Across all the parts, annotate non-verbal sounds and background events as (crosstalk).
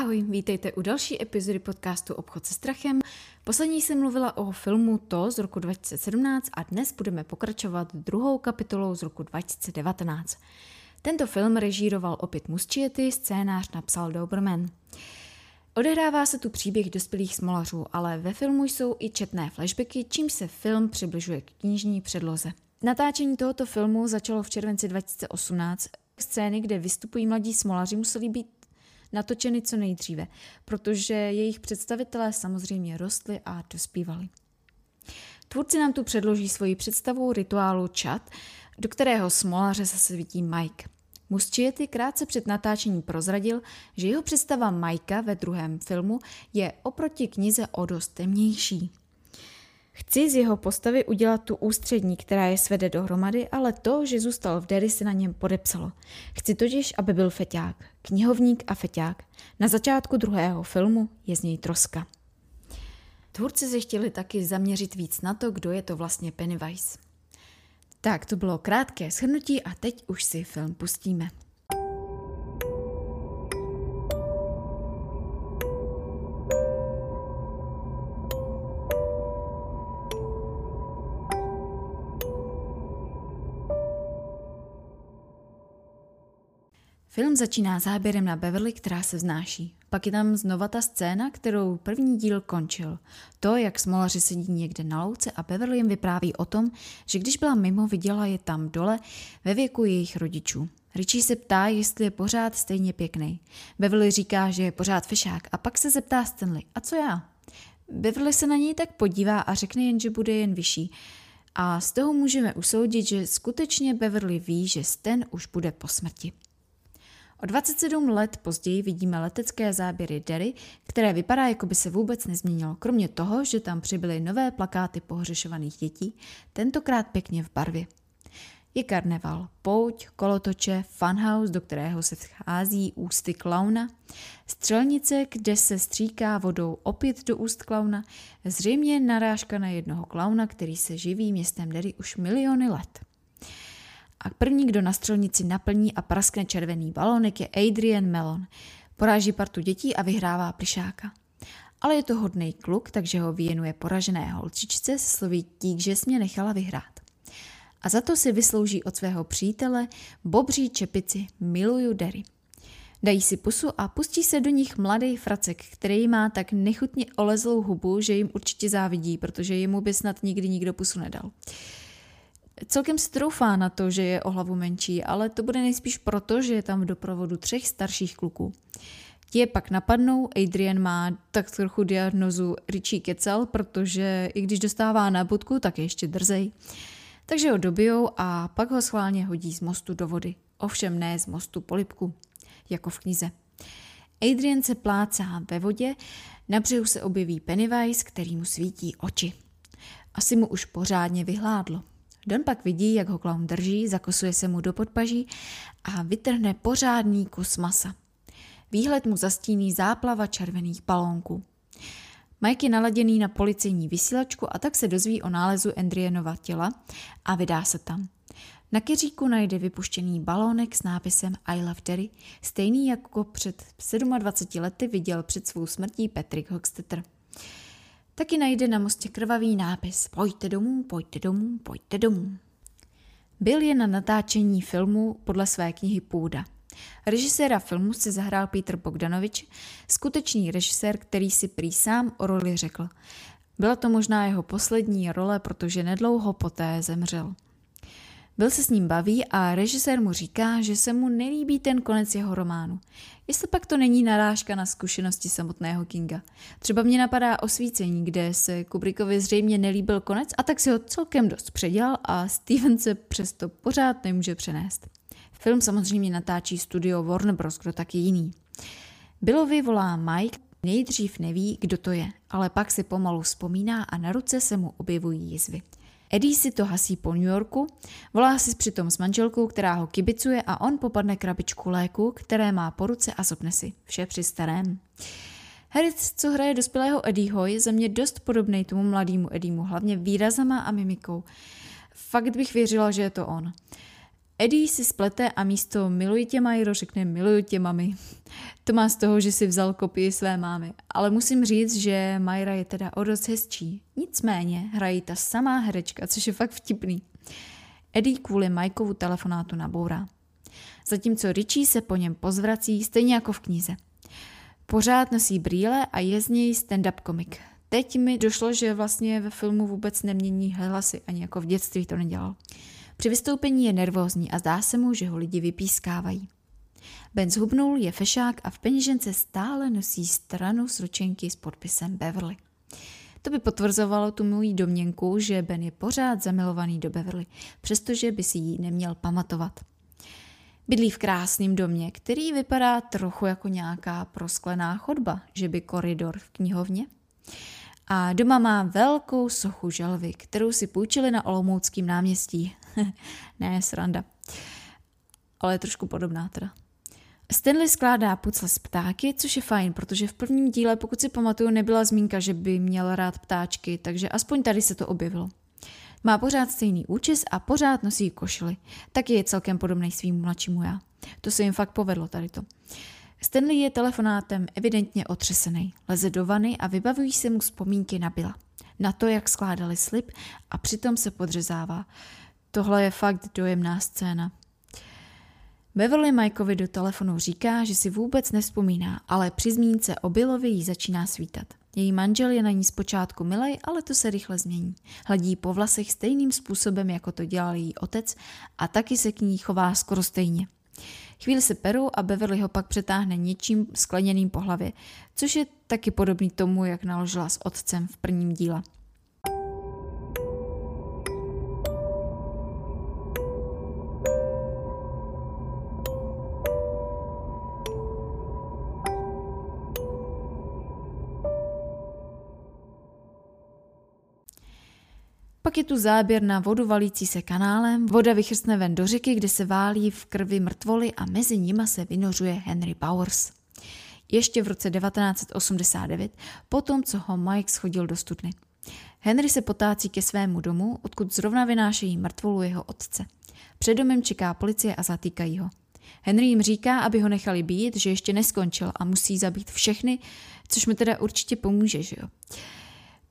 Ahoj, vítejte u další epizody podcastu Obchod se strachem. Poslední jsem mluvila o filmu To z roku 2017 a dnes budeme pokračovat druhou kapitolou z roku 2019. Tento film režíroval opět Muschietti, scénář napsal Doberman. Odehrává se tu příběh dospělých smolařů, ale ve filmu jsou i četné flashbacky, čím se film přibližuje k knižní předloze. Natáčení tohoto filmu začalo v červenci 2018. Scény, kde vystupují mladí smolaři, musely být natočeny co nejdříve, protože jejich představitelé samozřejmě rostli a dospívali. Tvůrci nám tu předloží svoji představu rituálu čat, do kterého smolaře se svítí Mike. Muschietti krátce před natáčením prozradil, že jeho představa Majka ve druhém filmu je oproti knize o dost temnější. Chci z jeho postavy udělat tu ústřední, která je svede dohromady, ale to, že zůstal v Derry, se na něm podepsalo. Chci totiž, aby byl feťák, knihovník a feťák. Na začátku druhého filmu je z něj troska. Tvůrci se chtěli taky zaměřit víc na to, kdo je to vlastně Pennywise. Tak, to bylo krátké shrnutí a teď už si film pustíme. Film začíná záběrem na Beverly, která se vznáší. Pak je tam znova ta scéna, kterou první díl končil. To, jak smolaři sedí někde na louce a Beverly jim vypráví o tom, že když byla mimo, viděla je tam dole ve věku jejich rodičů. Richie se ptá, jestli je pořád stejně pěkný. Beverly říká, že je pořád fešák a pak se zeptá Stanley, a co já? Beverly se na něj tak podívá a řekne jen, že bude jen vyšší. A z toho můžeme usoudit, že skutečně Beverly ví, že Stan už bude po smrti. O 27 let později vidíme letecké záběry Derry, které vypadá, jako by se vůbec nezměnilo, kromě toho, že tam přibyly nové plakáty pohřešovaných dětí, tentokrát pěkně v barvě. Je karneval, pouť, kolotoče, funhouse, do kterého se vchází ústy klauna, střelnice, kde se stříká vodou opět do úst klauna, zřejmě narážka na jednoho klauna, který se živí městem Derry už miliony let. A první, kdo na střelnici naplní a praskne červený balónek, je Adrian Melon. Poráží partu dětí a vyhrává plišáka. Ale je to hodný kluk, takže ho věnuje poražené holčičce s slovy dík, že jsi mě nechala vyhrát. A za to si vyslouží od svého přítele bobří čepici Miluju Derry. Dají si pusu a pustí se do nich mladý fracek, který má tak nechutně olezlou hubu, že jim určitě závidí, protože jemu by snad nikdy nikdo pusu nedal. Celkem si troufá na to, že je o hlavu menší, ale to bude nejspíš proto, že je tam v doprovodu třech starších kluků. Ti je pak napadnou, Adrian má tak trochu diagnozu Richie Kecal, protože i když dostává na budku, tak je ještě drzej. Takže ho dobijou a pak ho schválně hodí z mostu do vody. Ovšem ne z mostu polipku, jako v knize. Adrian se plácá ve vodě, na břehu se objeví Pennywise, který mu svítí oči. Asi mu už pořádně vyhládlo. Don pak vidí, jak ho klaun drží, zakosuje se mu do podpaží a vytrhne pořádný kus masa. Výhled mu zastíní záplava červených balónků. Mike je naladěný na policejní vysílačku a tak se dozví o nálezu Andrienova těla a vydá se tam. Na keříku najde vypuštěný balónek s nápisem I love Derry, stejný jako před 27 lety viděl před svou smrtí Patrick Hockstetter. Taky najde na mostě krvavý nápis Pojďte domů, pojďte domů, pojďte domů. Byl je na natáčení filmu podle své knihy Půda. Režiséra filmu si zahrál Petr Bogdanovič, skutečný režisér, který si prý sám o roli řekl. Byla to možná jeho poslední role, protože nedlouho poté zemřel. Byl se s ním baví a režisér mu říká, že se mu nelíbí ten konec jeho románu. Jestli pak to není narážka na zkušenosti samotného Kinga. Třeba mě napadá osvícení, kde se Kubrickovi zřejmě nelíbil konec a tak si ho celkem dost předělal a Steven se přesto pořád nemůže přenést. Film samozřejmě natáčí studio Warner Bros., kdo taky jiný. Billovi volá Mike, nejdřív neví, kdo to je, ale pak si pomalu vzpomíná a na ruce se mu objevují jizvy. Eddie si to hasí po New Yorku, volá si přitom s manželkou, která ho kibicuje a on popadne krabičku léku, které má po ruce a zopne si. Vše při starém. Herec, co hraje dospělého Eddieho, je za mě dost podobný tomu mladému Eddiemu, hlavně výrazama a mimikou. Fakt bych věřila, že je to on. Eddie si splete a místo miluji tě Majro řekne miluji tě mami. (laughs) To má z toho, že si vzal kopii své mámy. Ale musím říct, že Majra je teda o dost hezčí. Nicméně hrají ta samá herečka, což je fakt vtipný. Eddie kvůli Majkovu telefonátu nabourá. Zatímco Richie se po něm pozvrací, stejně jako v knize. Pořád nosí brýle a je z něj stand-up komik. Teď mi došlo, že vlastně ve filmu vůbec nemění hlasy, ani jako v dětství to nedělal. Při vystoupení je nervózní a zdá se mu, že ho lidi vypískávají. Ben zhubnul, je fešák a v peněžence stále nosí stranu s ručenky s podpisem Beverly. To by potvrzovalo tu mojí domněnku, že Ben je pořád zamilovaný do Beverly, přestože by si ji neměl pamatovat. Bydlí v krásném domě, který vypadá trochu jako nějaká prosklená chodba, že by koridor v knihovně. A doma má velkou sochu želvy, kterou si půjčili na Olomouckém náměstí. (laughs) ne, sranda. Ale je trošku podobná teda. Stanley skládá pucle z ptáky, což je fajn, protože v prvním díle, pokud si pamatuju, nebyla zmínka, že by měl rád ptáčky, takže aspoň tady se to objevilo. Má pořád stejný účes a pořád nosí košily. Taky je celkem podobný svým mladšímu já. To se jim fakt povedlo tady to. Stanley je telefonátem evidentně otřesený. Leze do vany a vybavují se mu vzpomínky na Bila. Na to, jak skládali slib a přitom se podřezává. Tohle je fakt dojemná scéna. Beverly Mikeovi do telefonu říká, že si vůbec nevzpomíná, ale při zmínce o Billovi jí začíná svítat. Její manžel je na ní zpočátku milej, ale to se rychle změní. Hladí po vlasech stejným způsobem, jako to dělal její otec a taky se k ní chová skoro stejně. Chvíli se perou a Beverly ho pak přetáhne něčím skleněným po hlavě, což je taky podobný tomu, jak naložila s otcem v prvním díle. Pak je tu záběr na vodu valící se kanálem, voda vychrstne ven do řeky, kde se válí v krvi mrtvoly a mezi nima se vynořuje Henry Powers. Ještě v roce 1989, potom co ho Mike schodil do studny. Henry se potácí ke svému domu, odkud zrovna vynášejí mrtvolu jeho otce. Před domem čeká policie a zatýkají ho. Henry jim říká, aby ho nechali být, že ještě neskončil a musí zabít všechny, což mu teda určitě pomůže, že jo.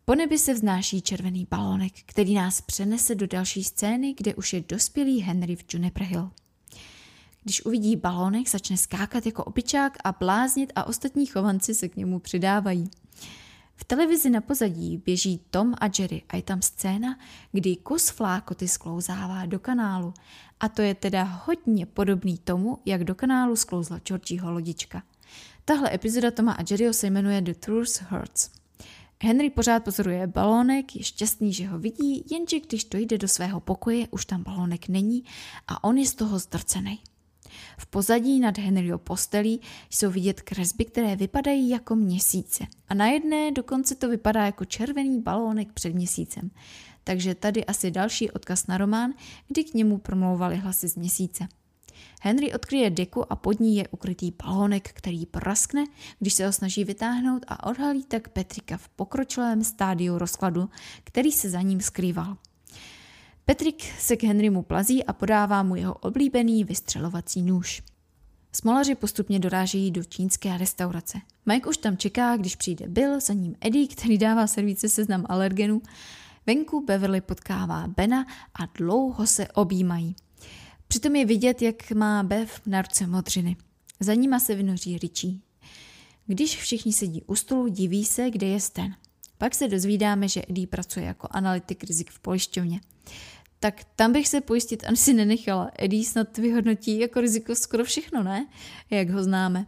Po nebi se vznáší červený balónek, který nás přenese do další scény, kde už je dospělý Henry v Juniper Hill. Když uvidí balónek, začne skákat jako opičák a bláznit a ostatní chovanci se k němu přidávají. V televizi na pozadí běží Tom a Jerry a je tam scéna, kdy kus flákoty sklouzává do kanálu. A to je teda hodně podobný tomu, jak do kanálu sklouzla Georgieho lodička. Tahle epizoda Toma a Jerryho se jmenuje The Truth Hurts. Henry pořád pozoruje balónek, je šťastný, že ho vidí, jenže když dojde do svého pokoje, už tam balónek není a on je z toho zdrcený. V pozadí nad Henryho postelí jsou vidět kresby, které vypadají jako měsíce. A na jedné dokonce to vypadá jako červený balónek před měsícem. Takže tady asi další odkaz na román, kdy k němu promlouvaly hlasy z měsíce. Henry odkryje deku a pod ní je ukrytý balónek, který praskne, když se ho snaží vytáhnout a odhalí tak Petrika v pokročilém stádiu rozkladu, který se za ním skrýval. Petrik se k Henrymu plazí a podává mu jeho oblíbený vystřelovací nůž. Smolaři postupně dorážejí do čínské restaurace. Mike už tam čeká, když přijde Bill, za ním Eddie, který dává servíce seznam alergenů. Venku Beverly potkává Bena a dlouho se objímají. Přitom je vidět, jak má Bev na ruce modřiny. Za nima se vynoří Richie. Když všichni sedí u stolu, diví se, kde je Stan. Pak se dozvídáme, že Eddie pracuje jako analytik rizik v pojišťovně. Tak tam bych se pojistit asi nenechala. Eddie snad vyhodnotí jako riziko skoro všechno, ne? Jak ho známe.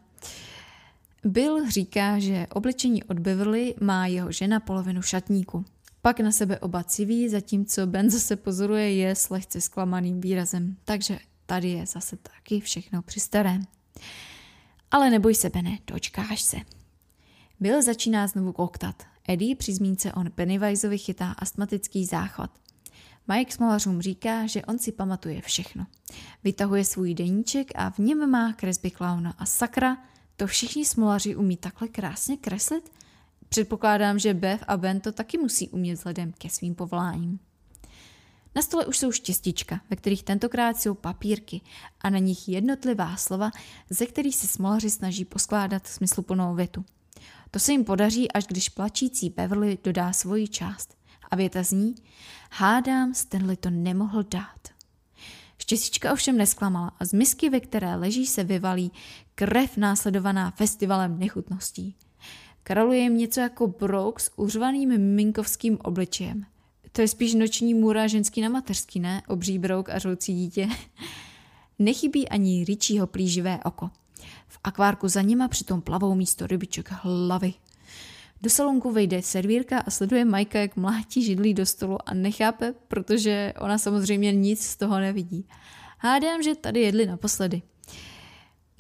Bill říká, že oblečení od Beverly má jeho žena polovinu šatníku. Pak na sebe oba civí, zatímco Ben zase pozoruje je s lehce zklamaným výrazem. Takže tady je zase taky všechno při starém. Ale neboj se, Bene, dočkáš se. Bill začíná znovu koktat. Eddie při zmínce on Pennywiseovi chytá astmatický záchvat. Mike smolařům říká, že on si pamatuje všechno. Vytahuje svůj deníček a v něm má kresby klauna a sakra, to všichni smolaři umí takhle krásně kreslit? Předpokládám, že Bev a Ben to taky musí umět vzhledem ke svým povoláním. Na stole už jsou štěstička, ve kterých tentokrát jsou papírky a na nich jednotlivá slova, ze kterých se smolaři snaží poskládat smysluplnou větu. To se jim podaří, až když plačící Beverly dodá svoji část. A věta zní, hádám, Stanley to nemohl dát. Štěstička ovšem nesklamala a z misky, ve které leží, se vyvalí krev následovaná festivalem nechutností. Karoluje jim něco jako brouk s uřvaným miminkovským obličejem. To je spíš noční můra ženský na mateřský, ne? Obří brouk a žloucí dítě. (laughs) Nechybí ani Richieho plíživé oko. V akvárku za nima přitom plavou místo rybiček hlavy. Do salonku vejde servírka a sleduje Majka, jak mlátí židlí do stolu a nechápe, protože ona samozřejmě nic z toho nevidí. Hádám, že tady jedli naposledy.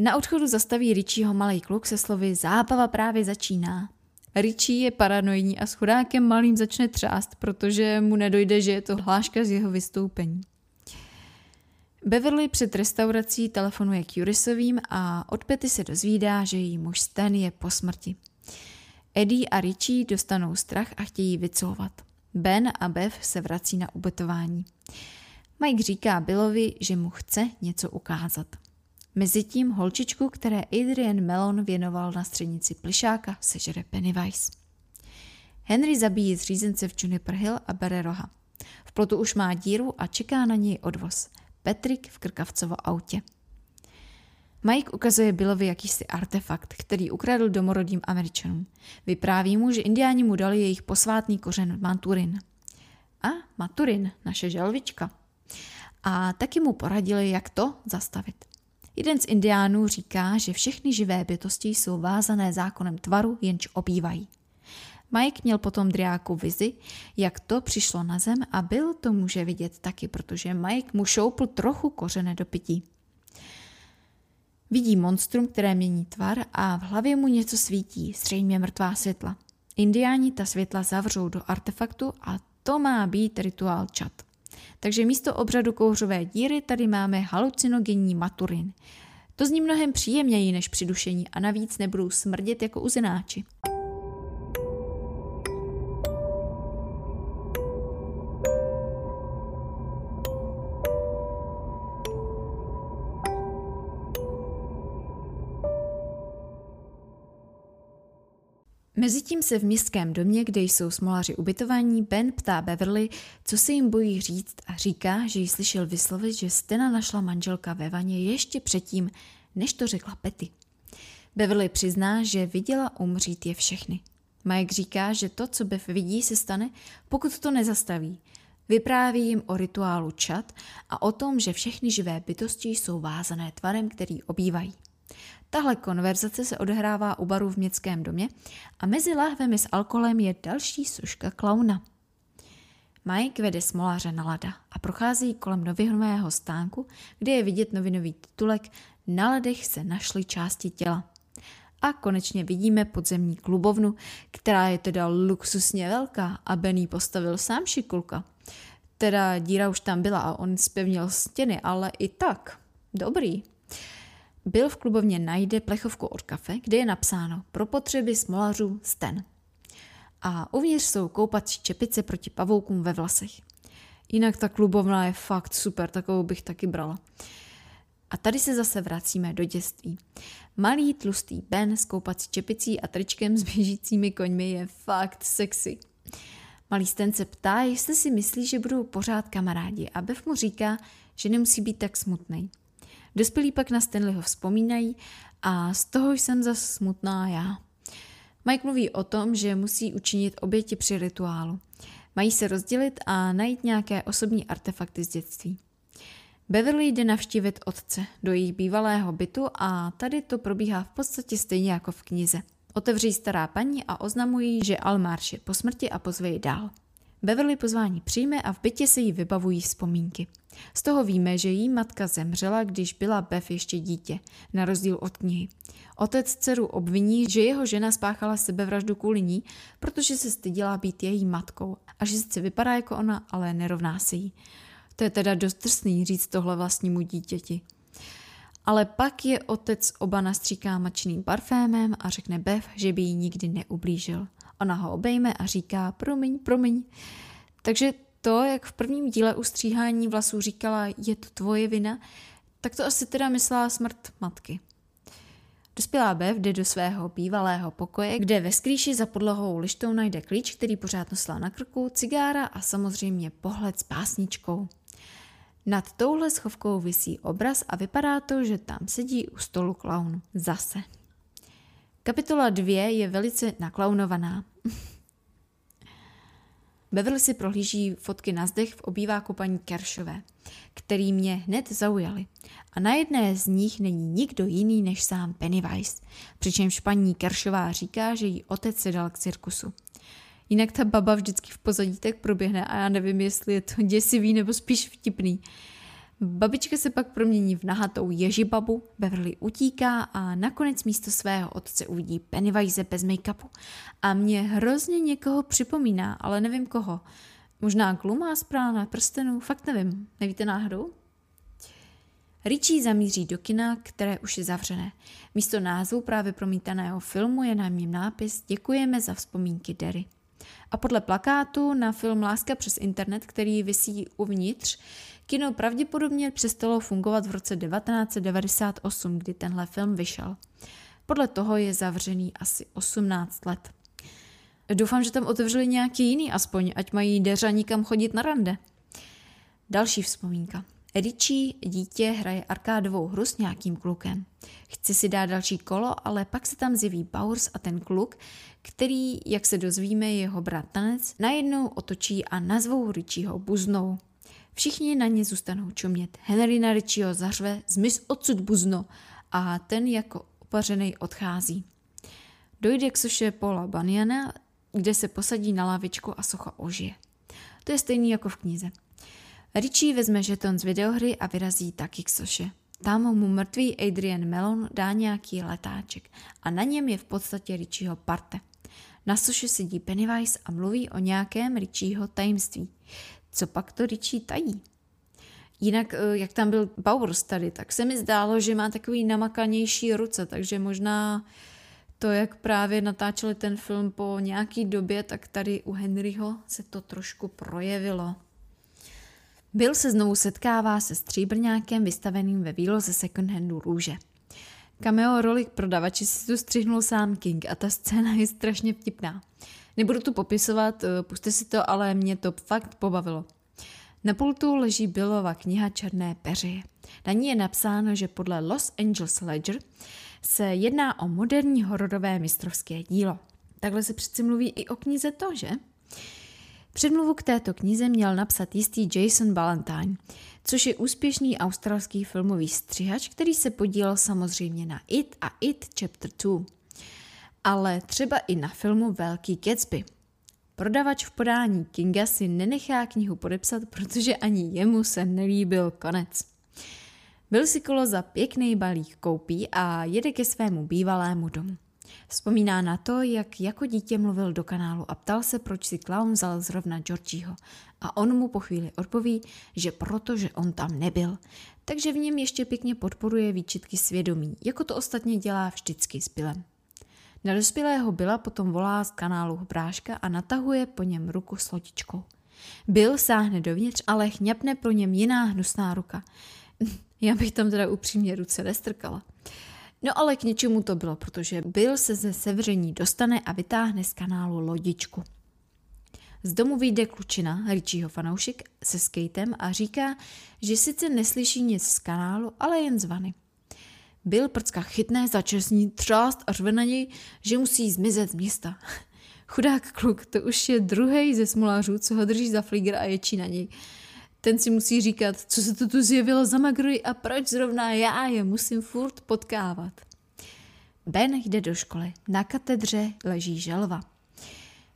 Na odchodu zastaví Richieho malý kluk se slovy zábava právě začíná. Richie je paranoidní a s chudákem malým začne třást, protože mu nedojde, že je to hláška z jeho vystoupení. Beverly před restaurací telefonuje k Jurisovým a od Pety se dozvídá, že její muž Stan je po smrti. Eddie a Richie dostanou strach a chtějí vycouvat. Ben a Bev se vrací na ubytování. Mike říká Billovi, že mu chce něco ukázat. Mezitím holčičku, které Adrian Melon věnoval na střednici plišáka, sežere Pennywise. Henry zabíjí zřízence v Juniper Hill a bere roha. V plotu už má díru a čeká na něj odvoz. Patrick v krkavcovo autě. Mike ukazuje Billovi jakýsi artefakt, který ukradl domorodým američanům. Vypráví mu, že indiáni mu dali jejich posvátný kořen Maturin. A Maturin, naše želvička. A taky mu poradili, jak to zastavit. Jeden z indiánů říká, že všechny živé bytosti jsou vázané zákonem tvaru, jenž obývají. Mike měl potom driáku vizi, jak to přišlo na zem a byl to může vidět taky, protože Mike mu šoupl trochu kořené do pití. Vidí monstrum, které mění tvar a v hlavě mu něco svítí, zřejmě mrtvá světla. Indiáni ta světla zavřou do artefaktu a to má být rituál čat. Takže místo obřadu kouřové díry tady máme halucinogenní maturin. To zní mnohem příjemněji než při dušení a navíc nebudou smrdět jako uzenáči. Mezitím se v městském domě, kde jsou smolaři ubytovaní, Ben ptá Beverly, co se jim bojí říct a říká, že jí slyšel vyslovit, že Stena našla manželka ve vaně ještě předtím, než to řekla Petty. Beverly přizná, že viděla umřít je všechny. Mike říká, že to, co Bev vidí, se stane, pokud to nezastaví. Vypráví jim o rituálu čat a o tom, že všechny živé bytosti jsou vázané tvarem, který obývají. Tahle konverzace se odehrává u baru v městském domě a mezi láhvemi s alkoholem je další suška klauna. Mike vede smoláře na lada a prochází kolem novinového stánku, kde je vidět novinový titulek Na ledech se našly části těla. A konečně vidíme podzemní klubovnu, která je teda luxusně velká a Benny postavil sám šikulka. Teda díra už tam byla a on spevnil stěny, ale i tak. Dobrý. Bill v klubovně najde plechovku od kafe, kde je napsáno pro potřeby smolařů Sten. A uvnitř jsou koupací čepice proti pavoukům ve vlasech. Jinak ta klubovna je fakt super, takovou bych taky brala. A tady se zase vracíme do dětství. Malý tlustý Ben s koupací čepicí a tričkem s běžícími koňmi je fakt sexy. Malý Sten se ptá, jestli si myslí, že budou pořád kamarádi a Bev mu říká, že nemusí být tak smutný. Dospělí pak na Stanleyho vzpomínají a z toho jsem zase smutná já. Mike mluví o tom, že musí učinit oběti při rituálu. Mají se rozdělit a najít nějaké osobní artefakty z dětství. Beverly jde navštívit otce do jejich bývalého bytu a tady to probíhá v podstatě stejně jako v knize. Otevří stará paní a oznamují, že Almarš je po smrti a pozve ji dál. Beverly pozvání přijme a v bytě se jí vybavují vzpomínky. Z toho víme, že její matka zemřela, když byla Bev ještě dítě, na rozdíl od knihy. Otec dceru obviní, že jeho žena spáchala sebevraždu kvůli ní, protože se stydila být její matkou a že sice vypadá jako ona, ale nerovná se jí. To je teda dost drsný říct tohle vlastnímu dítěti. Ale pak je otec oba nastříká mačným parfémem a řekne Bev, že by jí nikdy neublížil. Ona ho obejme a říká promiň, promiň. Takže to, jak v prvním díle ustříhání vlasů říkala, je to tvoje vina, tak to asi teda myslela smrt matky. Dospělá Bev jde do svého bývalého pokoje, kde ve skrýši za podlohou lištou najde klíč, který pořád nosila na krku, cigára a samozřejmě pohled s pásničkou. Nad touhle schovkou visí obraz a vypadá to, že tam sedí u stolu klaun. Zase. Kapitola 2 je velice naklaunovaná. (laughs) Beverly si prohlíží fotky na zdech v obýváku paní Keršové, který mě hned zaujaly. A na jedné z nich není nikdo jiný než sám Pennywise, přičemž paní Keršová říká, že jí otec se dal k cirkusu. Jinak ta baba vždycky v pozadí tak proběhne a já nevím, jestli je to (laughs) děsivý nebo spíš vtipný. Babička se pak promění v nahatou ježibabu, Beverly utíká a nakonec místo svého otce uvidí Pennywise bez make-upu. A mě hrozně někoho připomíná, ale nevím koho. Možná gluma z prána prstenů, fakt nevím. Nevíte náhodou? Richie zamíří do kina, které už je zavřené. Místo názvu právě promítaného filmu je na něm nápis Děkujeme za vzpomínky Derry. A podle plakátu na film Láska přes internet, který visí uvnitř, kino pravděpodobně přestalo fungovat v roce 1998, kdy tenhle film vyšel. Podle toho je zavřený asi 18 let. Doufám, že tam otevřeli nějaký jiný aspoň, ať mají deřa nikam chodit na rande. Další vzpomínka. Richie, dítě, hraje arkádovou hru s nějakým klukem. Chce si dát další kolo, ale pak se tam zjeví Bowers a ten kluk, který, jak se dozvíme, je jeho bratanec, najednou otočí a nazvou Richieho buznou. Všichni na ně zůstanou čumět. Henry na Richieho zařve, zmiz odsud buzno a ten jako opařený odchází. Dojde k soše Paula Baniana, kde se posadí na lavičku a socha ožije. To je stejný jako v knize. Richie vezme žeton z videohry a vyrazí taky k soše. Tam mu mrtvý Adrian Melon dá nějaký letáček a na něm je v podstatě Richieho parte. Na soše sedí Pennywise a mluví o nějakém Richieho tajemství. Co pak to Richie tají? Jinak, eh, jak tam byl Bowers tady, tak se mi zdálo, že má takový namakanější ruce, takže možná to, jak právě natáčeli ten film po nějaký době, tak tady u Henryho se to trošku projevilo. Bill se znovu setkává se stříbrňákem vystaveným ve výloze second-handu růže. Cameo roli prodavači si tu střihnul sám King a ta scéna je strašně vtipná. Nebudu tu popisovat, eh, puste si to, ale mě to fakt pobavilo. Na pultu leží Billova kniha Černé peřeje. Na ní je napsáno, že podle Los Angeles Ledger se jedná o moderní hororové mistrovské dílo. Takhle se přeci mluví i o knize to, že? Předmluvu k této knize měl napsat jistý Jason Ballantyne, což je úspěšný australský filmový střihač, který se podílel samozřejmě na It a It Chapter 2. Ale třeba i na filmu Velký Gatsby. Prodavač v podání Kinga si nenechá knihu podepsat, protože ani jemu se nelíbil konec. Byl si kolo za pěkný balík koupí a jede ke svému bývalému domu. Vzpomíná na to, jak jako dítě mluvil do kanálu a ptal se, proč si clown vzal zrovna Georgieho. A on mu po chvíli odpoví, že protože on tam nebyl. Takže v něm ještě pěkně podporuje výčitky svědomí, jako to ostatně dělá vždycky s Billem. Na dospělého Bila potom volá z kanálu bráška a natahuje po něm ruku s lodičkou. Bill sáhne dovnitř, ale chňapne pro něm jiná hnusná ruka. (laughs) Já bych tam teda upřímně ruce nestrkala. No ale k něčemu to bylo, protože Bill se ze sevření dostane a vytáhne z kanálu lodičku. Z domu vyjde klučina, Richieho fanoušek, se skatem a říká, že sice neslyší nic z kanálu, ale jen zvany. Bill prcka chytne, začne s ní třást a řve na něj, že musí zmizet z města. (laughs) Chudák kluk, to už je druhý ze smolářů, co ho drží za fliger a ječí na něj. Ten si musí říkat, co se to tu zjevilo za magruj a proč zrovna já je musím furt potkávat. Ben jde do školy. Na katedře leží želva.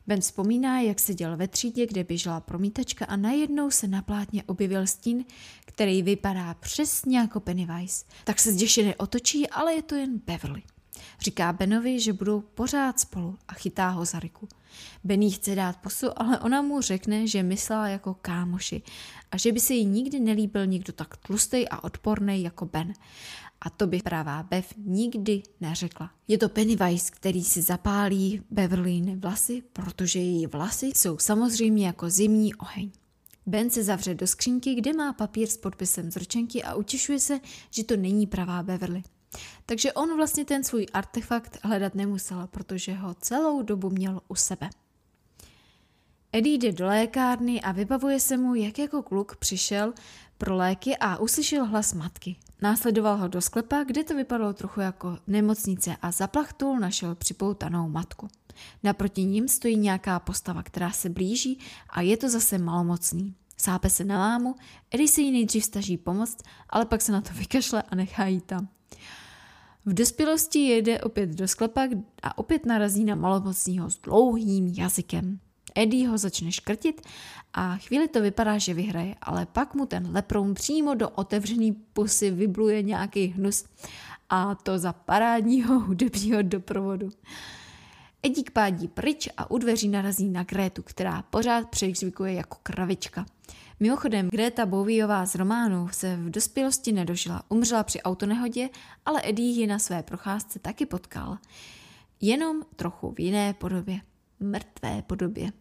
Ben vzpomíná, jak seděl ve třídě, kde běžela promítačka a najednou se na plátně objevil stín, který vypadá přesně jako Pennywise. Tak se zděšeně otočí, ale je to jen Beverly. Říká Benovi, že budou pořád spolu a chytá ho za ruku. Ben jí chce dát pusu, ale ona mu řekne, že myslela jako kámoši a že by se jí nikdy nelíbil někdo tak tlustý a odporný jako Ben. A to by pravá Bev nikdy neřekla. Je to Pennywise, který si zapálí Beverly vlasy, protože její vlasy jsou samozřejmě jako zimní oheň. Ben se zavře do skřínky, kde má papír s podpisem z ročenky a utěšuje se, že to není pravá Beverly. Takže on vlastně ten svůj artefakt hledat nemusel, protože ho celou dobu měl u sebe. Eddie jde do lékárny a vybavuje se mu, jak jako kluk přišel pro léky a uslyšel hlas matky. Následoval ho do sklepa, kde to vypadalo trochu jako nemocnice a za plachtou našel připoutanou matku. Naproti ním stojí nějaká postava, která se blíží a je to zase malomocný. Sápe se na mámu, Eddie se jí nejdřív staží pomoct, ale pak se na to (laughs) vykašle a nechá jí tam. V dospělosti jede opět do sklepa a opět narazí na malomocního s dlouhým jazykem. Eddie ho začne škrtit a chvíli to vypadá, že vyhraje, ale pak mu ten leproun přímo do otevřený pusy vybluje nějaký hnus a to za parádního (laughs) hudebního doprovodu. Edík pádí pryč a u dveří narazí na Grétu, která pořád překřikuje jako kravička. Mimochodem, Greta Bowiová z románu se v dospělosti nedožila. Umřela při autonehodě, ale Eddie ji na své procházce taky potkal. Jenom trochu v jiné podobě. Mrtvé podobě.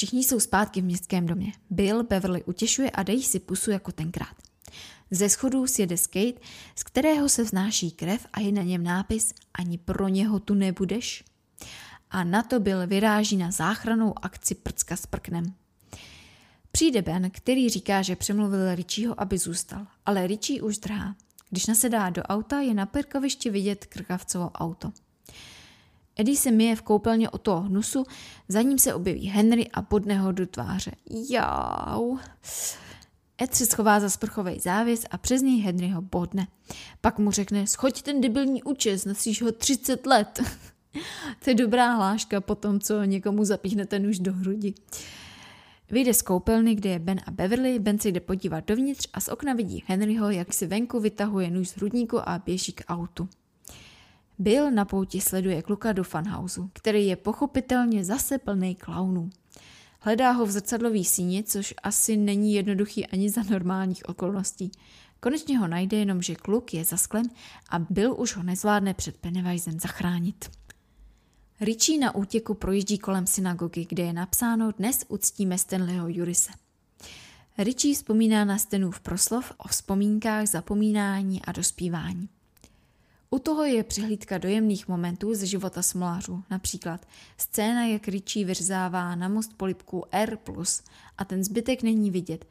Všichni jsou zpátky v městském domě. Bill Beverly utěšuje a dejí si pusu jako tenkrát. Ze schodů sjede skate, z kterého se vznáší krev a je na něm nápis Ani pro něho tu nebudeš. A na to Bill vyráží na záchranou akci Prcka s prknem. Přijde Ben, který říká, že přemluvil Richieho, aby zůstal, ale Richie už drhá. Když nasedá do auta, je na parkovišti vidět krkavcovo auto. Eddie se myje v koupelně o toho hnusu, za ním se objeví Henry a podne ho do tváře. Jau. Ed se schová za sprchový závěs a přes něj Henry ho bodne. Pak mu řekne, schoď ten debilní účes, nosíš ho 30 let. (laughs) to je dobrá hláška po tom, co někomu zapíchnete nůž do hrudi. Vyjde z koupelny, kde je Ben a Beverly, Ben se jde podívat dovnitř a z okna vidí Henryho, jak si venku vytahuje nůž z hrudníku a běží k autu. Bill na pouti sleduje kluka do fanhausu, který je pochopitelně zase plný klaunů. Hledá ho v zrcadlový síni, což asi není jednoduchý ani za normálních okolností. Konečně ho najde jenom, že kluk je za sklem a Bill už ho nezvládne před Pennywisem zachránit. Richie na útěku projíždí kolem synagogy, kde je napsáno Dnes uctíme Stanleyho Jurise. Richie vzpomíná na Stenův proslov o vzpomínkách, zapomínání a dospívání. U toho je přihlídka dojemných momentů ze života smolářů, například scéna, jak Richie vyřzává na most polipku R+, a ten zbytek není vidět.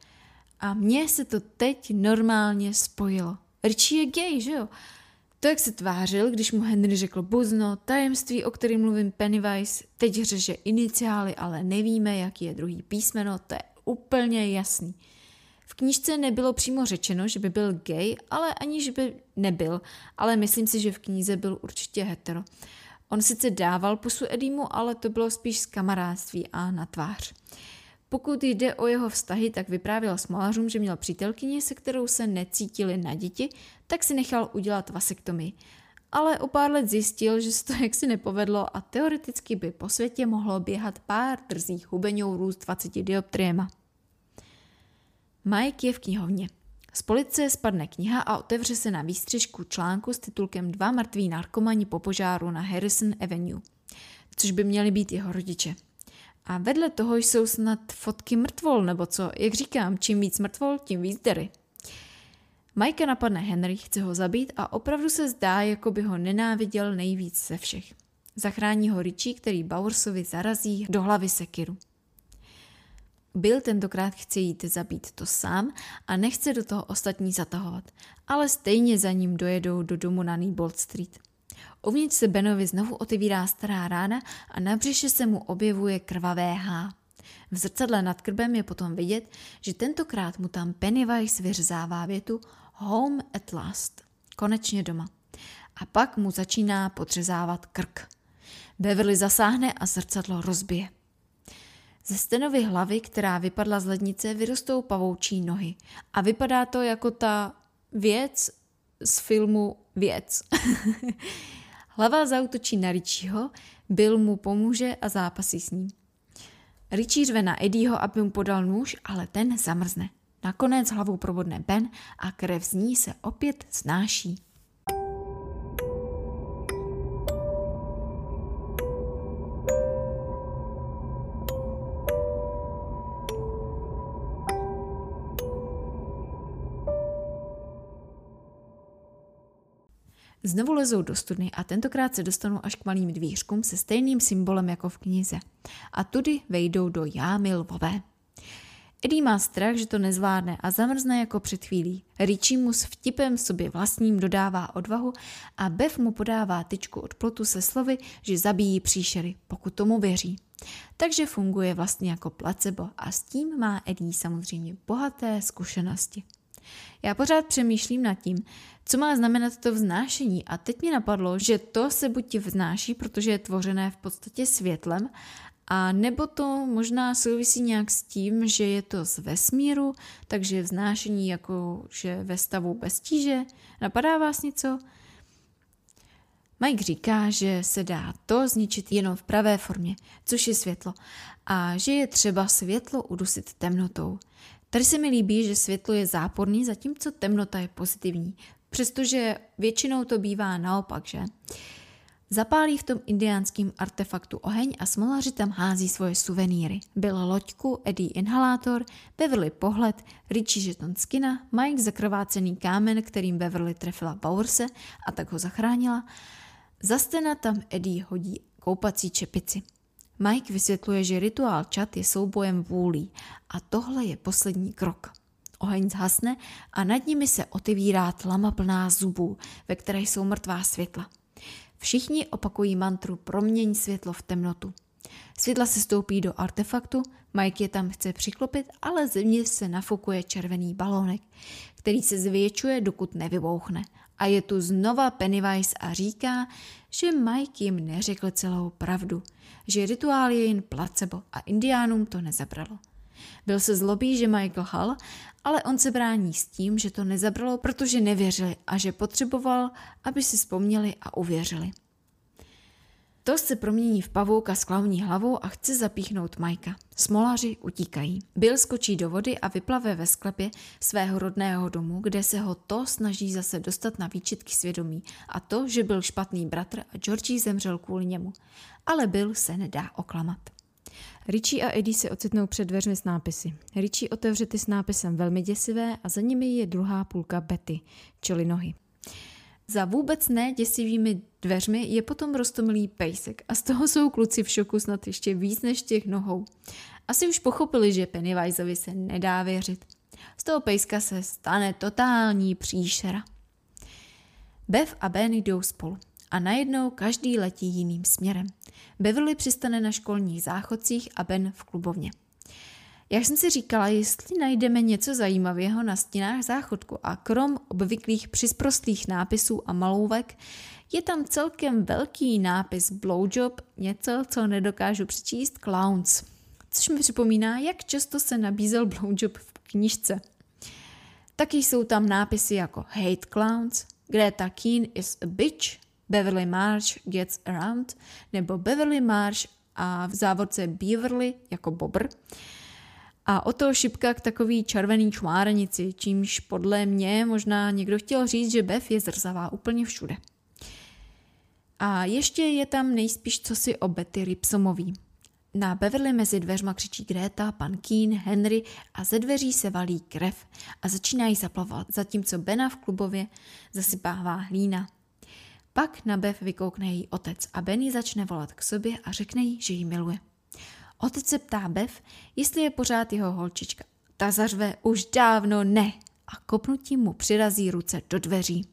A mně se to teď normálně spojilo. Richie je gay, že jo? To, jak se tvářil, když mu Henry řekl buzno, tajemství, o kterém mluvím Pennywise, teď řeže iniciály, ale nevíme, jaký je druhý písmeno, to je úplně jasný. Knížce nebylo přímo řečeno, že by byl gay, ale ani, že by nebyl, ale myslím si, že v knize byl určitě hetero. On sice dával pusu Edimu, ale to bylo spíš z kamarádství a na tvář. Pokud jde o jeho vztahy, tak vyprávěl smolařům, že měl přítelkyni, se kterou se necítili na děti, tak si nechal udělat vasektomii. Ale o pár let zjistil, že se to (laughs) jaksi nepovedlo a teoreticky by po světě mohlo běhat pár drzých hubeňourů s 20 dioptriema. Mike je v knihovně. Z policie spadne kniha a otevře se na výstřižku článku s titulkem Dva mrtví narkomani po požáru na Harrison Avenue, což by měli být jeho rodiče. A vedle toho jsou snad fotky mrtvol, nebo co? Jak říkám, čím víc mrtvol, tím víc dery. Mike napadne Henry, chce ho zabít a opravdu se zdá, jako by ho nenáviděl nejvíc ze všech. Zachrání ho Richie, který Bowersovi zarazí do hlavy sekiru. Bill tentokrát chce jít zabít to sám a nechce do toho ostatní zatahovat, ale stejně za ním dojedou do domu na Newbold Street. Uvnitř se Benovi znovu otevírá stará rána a na břiše se mu objevuje krvavé H. V zrcadle nad krbem je potom vidět, že tentokrát mu tam Pennywise vyřezává větu Home at last. Konečně doma. A pak mu začíná podřezávat krk. Beverly zasáhne a zrcadlo rozbije. Ze Stenovy hlavy, která vypadla z lednice, vyrostou pavoučí nohy. A vypadá to jako ta věc z filmu Věc. (laughs) Hlava zautočí na Richieho, Bill mu pomůže a zápasí s ním. Richie řve na Eddieho, aby mu podal nůž, ale ten zamrzne. Nakonec hlavou probodne Ben a krev z ní se opět znáší. Znovu lezou do studny a tentokrát se dostanou až k malým dvířkům se stejným symbolem jako v knize. A tudy vejdou do jámy lvové. Eddie má strach, že to nezvládne a zamrzne jako před chvílí. Richie mu s vtipem sobě vlastním dodává odvahu a Bev mu podává tyčku od plotu se slovy, že zabíjí příšery, pokud tomu věří. Takže funguje vlastně jako placebo a s tím má Eddie samozřejmě bohaté zkušenosti. Já pořád přemýšlím nad tím, co má znamenat to vznášení a teď mi napadlo, že to se buď vznáší, protože je tvořené v podstatě světlem, a nebo to možná souvisí nějak s tím, že je to z vesmíru, takže vznášení jako že ve stavu bez tíže. Napadá vás něco? Mike říká, že se dá to zničit jenom v pravé formě, což je světlo, a že je třeba světlo udusit temnotou. Tady se mi líbí, že světlo je záporný, zatímco temnota je pozitivní, přestože většinou to bývá naopak, že? Zapálí v tom indiánským artefaktu oheň a smolaři tam hází svoje suvenýry. Byl loďku, Eddie inhalátor, Beverly pohled, Richie žeton skina, Mike zakrvácený kámen, kterým Beverly trefila Bowerse a tak ho zachránila. Za stena tam Eddie hodí koupací čepici. Mike vysvětluje, že rituál čat je soubojem vůlí a tohle je poslední krok. Oheň zhasne a nad nimi se otevírá tlama plná zubů, ve které jsou mrtvá světla. Všichni opakují mantru proměň světlo v temnotu. Světla se stoupí do artefaktu, Mike je tam chce přiklopit, ale zevnitř se nafukuje červený balónek, který se zvětšuje, dokud nevybouchne. A je tu znova Pennywise a říká, že Mike jim neřekl celou pravdu, že rituál je jen placebo a indiánům to nezabralo. Byl se zlobí, že Michael Hall, ale on se brání s tím, že to nezabralo, protože nevěřili a že potřeboval, aby si vzpomněli a uvěřili. To se promění v pavouka s klavní hlavou a chce zapíchnout Majka. Smolaři utíkají. Bill skočí do vody a vyplave ve sklepě svého rodného domu, kde se ho to snaží zase dostat na výčitky svědomí a to, že byl špatný bratr a Georgie zemřel kvůli němu. Ale Bill se nedá oklamat. Richie a Eddie se ocitnou před dveřmi s nápisy. Richie otevře ty s nápisem velmi děsivé a za nimi je druhá půlka Betty, čili nohy. Za vůbec ne děsivými dveřmi je potom rostomilý pejsek a z toho jsou kluci v šoku snad ještě víc než těch nohou. Asi už pochopili, že Pennywiseovi se nedá věřit. Z toho pejska se stane totální příšera. Bev a Ben jdou spolu a najednou každý letí jiným směrem. Beverly přistane na školních záchodcích a Ben v klubovně. Jak jsem si říkala, jestli najdeme něco zajímavého na stěnách záchodku a krom obvyklých přisprostlých nápisů a malouvek, je tam celkem velký nápis blowjob, něco, co nedokážu přečíst, clowns. Což mi připomíná, jak často se nabízel blowjob v knižce. Taky jsou tam nápisy jako hate clowns, Greta Keen is a bitch, Beverly Marsh gets around, nebo Beverly Marsh a v závodce Beverly jako bobr. A o to šipka k takový červený čmárenici, čímž podle mě možná někdo chtěl říct, že Bev je zrzavá úplně všude. A ještě je tam nejspíš cosi o Betty Ripsomový. Na Beverly mezi dveřma křičí Greta, pan Keen, Henry a ze dveří se valí krev a začínají zaplavat, zatímco Bena v klubově zasypává hlína. Pak na Bev vykoukne její otec a Benny začne volat k sobě a řekne jí, že ji miluje. Otec se ptá Bev, jestli je pořád jeho holčička. Ta zařve už dávno ne a kopnutím mu přirazí ruce do dveří.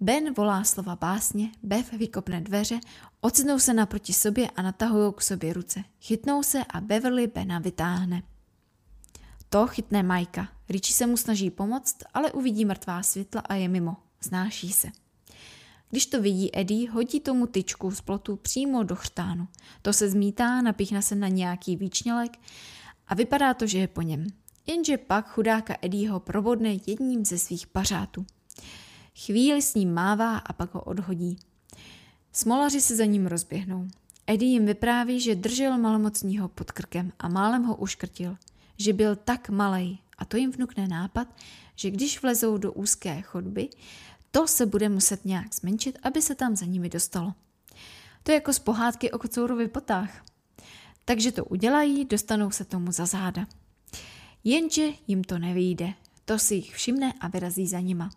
Ben volá slova básně, Bev vykopne dveře, ocitnou se naproti sobě a natahují k sobě ruce. Chytnou se a Beverly Bena vytáhne. To chytne Majka. Richie se mu snaží pomoct, ale uvidí mrtvá světla a je mimo. Znáší se. Když to vidí Eddie, hodí tomu tyčku z plotu přímo do chřtánu. To se zmítá, napíchne se na nějaký výčnělek a vypadá to, že je po něm. Jenže pak chudáka Eddieho probodne jedním ze svých pařátů. Chvíli s ním mává a pak ho odhodí. Smolaři se za ním rozběhnou. Eddie jim vypráví, že držel malomocního pod krkem a málem ho uškrtil, že byl tak malej a to jim vnukne nápad, že když vlezou do úzké chodby, to se bude muset nějak zmenšit, aby se tam za nimi dostalo. To je jako z pohádky o kocourovi potách. Takže to udělají, dostanou se tomu za záda. Jenže jim to nevyjde. To si jich všimne a vyrazí za nima.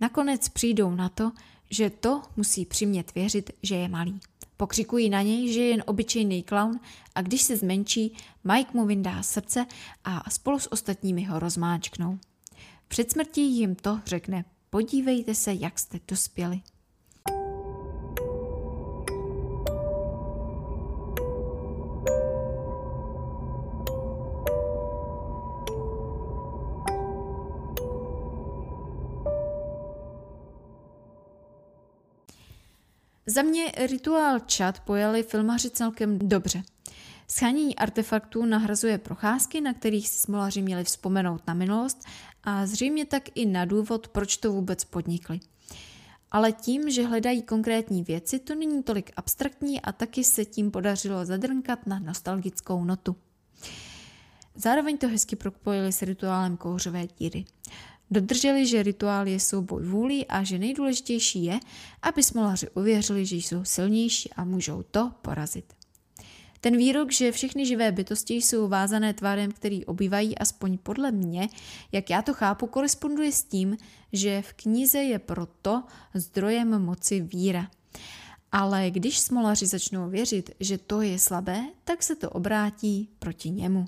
Nakonec přijdou na to, že to musí přimět věřit, že je malý. Pokřikují na něj, že je jen obyčejný klaun a když se zmenší, Mike mu vyndá srdce a spolu s ostatními ho rozmáčknou. Před smrtí jim to řekne, podívejte se, jak jste dospěli. Za mě rituál čat pojali filmaři celkem dobře. Schánění artefaktů nahrazuje procházky, na kterých si smolaři měli vzpomenout na minulost a zřejmě tak i na důvod, proč to vůbec podnikli. Ale tím, že hledají konkrétní věci, to není tolik abstraktní a taky se tím podařilo zadrnkat na nostalgickou notu. Zároveň to hezky propojili s rituálem kouřové díry. Dodrželi, že rituál je souboj vůlí a že nejdůležitější je, aby smolaři uvěřili, že jsou silnější a můžou to porazit. Ten výrok, že všechny živé bytosti jsou vázané tvárem, který obývají, aspoň podle mě, jak já to chápu, koresponduje s tím, že v knize je proto zdrojem moci víra. Ale když smolaři začnou věřit, že to je slabé, tak se to obrátí proti němu.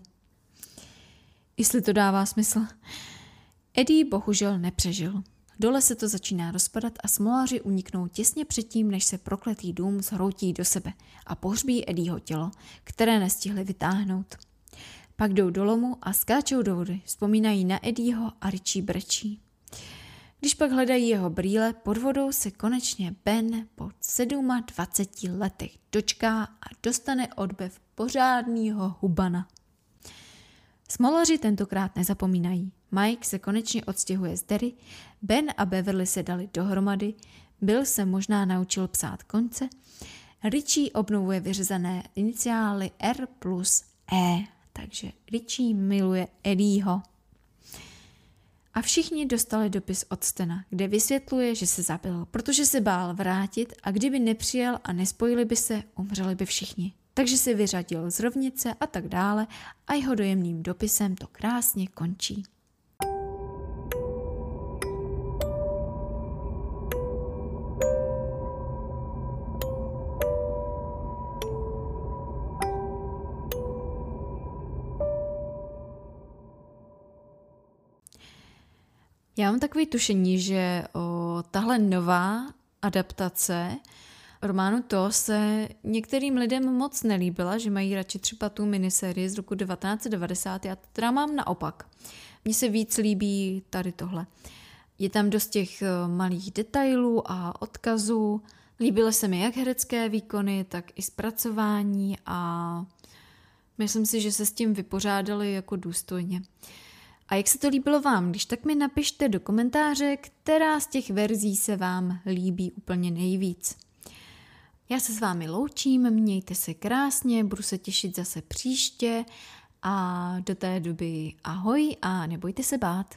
Jestli to dává smysl. Eddie bohužel nepřežil. Dole se to začíná rozpadat a smoláři uniknou těsně předtím, než se prokletý dům zhroutí do sebe a pohřbí Eddieho tělo, které nestihli vytáhnout. Pak jdou do lomu a skáčou do vody, vzpomínají na Eddieho a Richie brečí. Když pak hledají jeho brýle, pod vodou se konečně Ben po 27 letech dočká a dostane odbev pořádného hubana. Smolaři tentokrát nezapomínají. Mike se konečně odstěhuje z Derry, Ben a Beverly se dali dohromady, Bill se možná naučil psát konce, Richie obnovuje vyřezané iniciály R plus E, takže Richie miluje Eddieho. A všichni dostali dopis od Stena, kde vysvětluje, že se zabil, protože se bál vrátit a kdyby nepřijel a nespojili by se, umřeli by všichni. Takže se vyřadil z rovnice a tak dále a jeho dojemným dopisem to krásně končí. Já mám takový tušení, že o, tahle nová adaptace románu To se některým lidem moc nelíbila, že mají radši třeba tu minisérii z roku 1990. Já teda mám naopak. Mně se víc líbí tady tohle. Je tam dost těch malých detailů a odkazů. Líbily se mi jak herecké výkony, tak i zpracování a myslím si, že se s tím vypořádali jako důstojně. A jak se to líbilo vám? Když tak mi napište do komentáře, která z těch verzí se vám líbí úplně nejvíc. Já se s vámi loučím, mějte se krásně, budu se těšit zase příště a do té doby ahoj a nebojte se bát.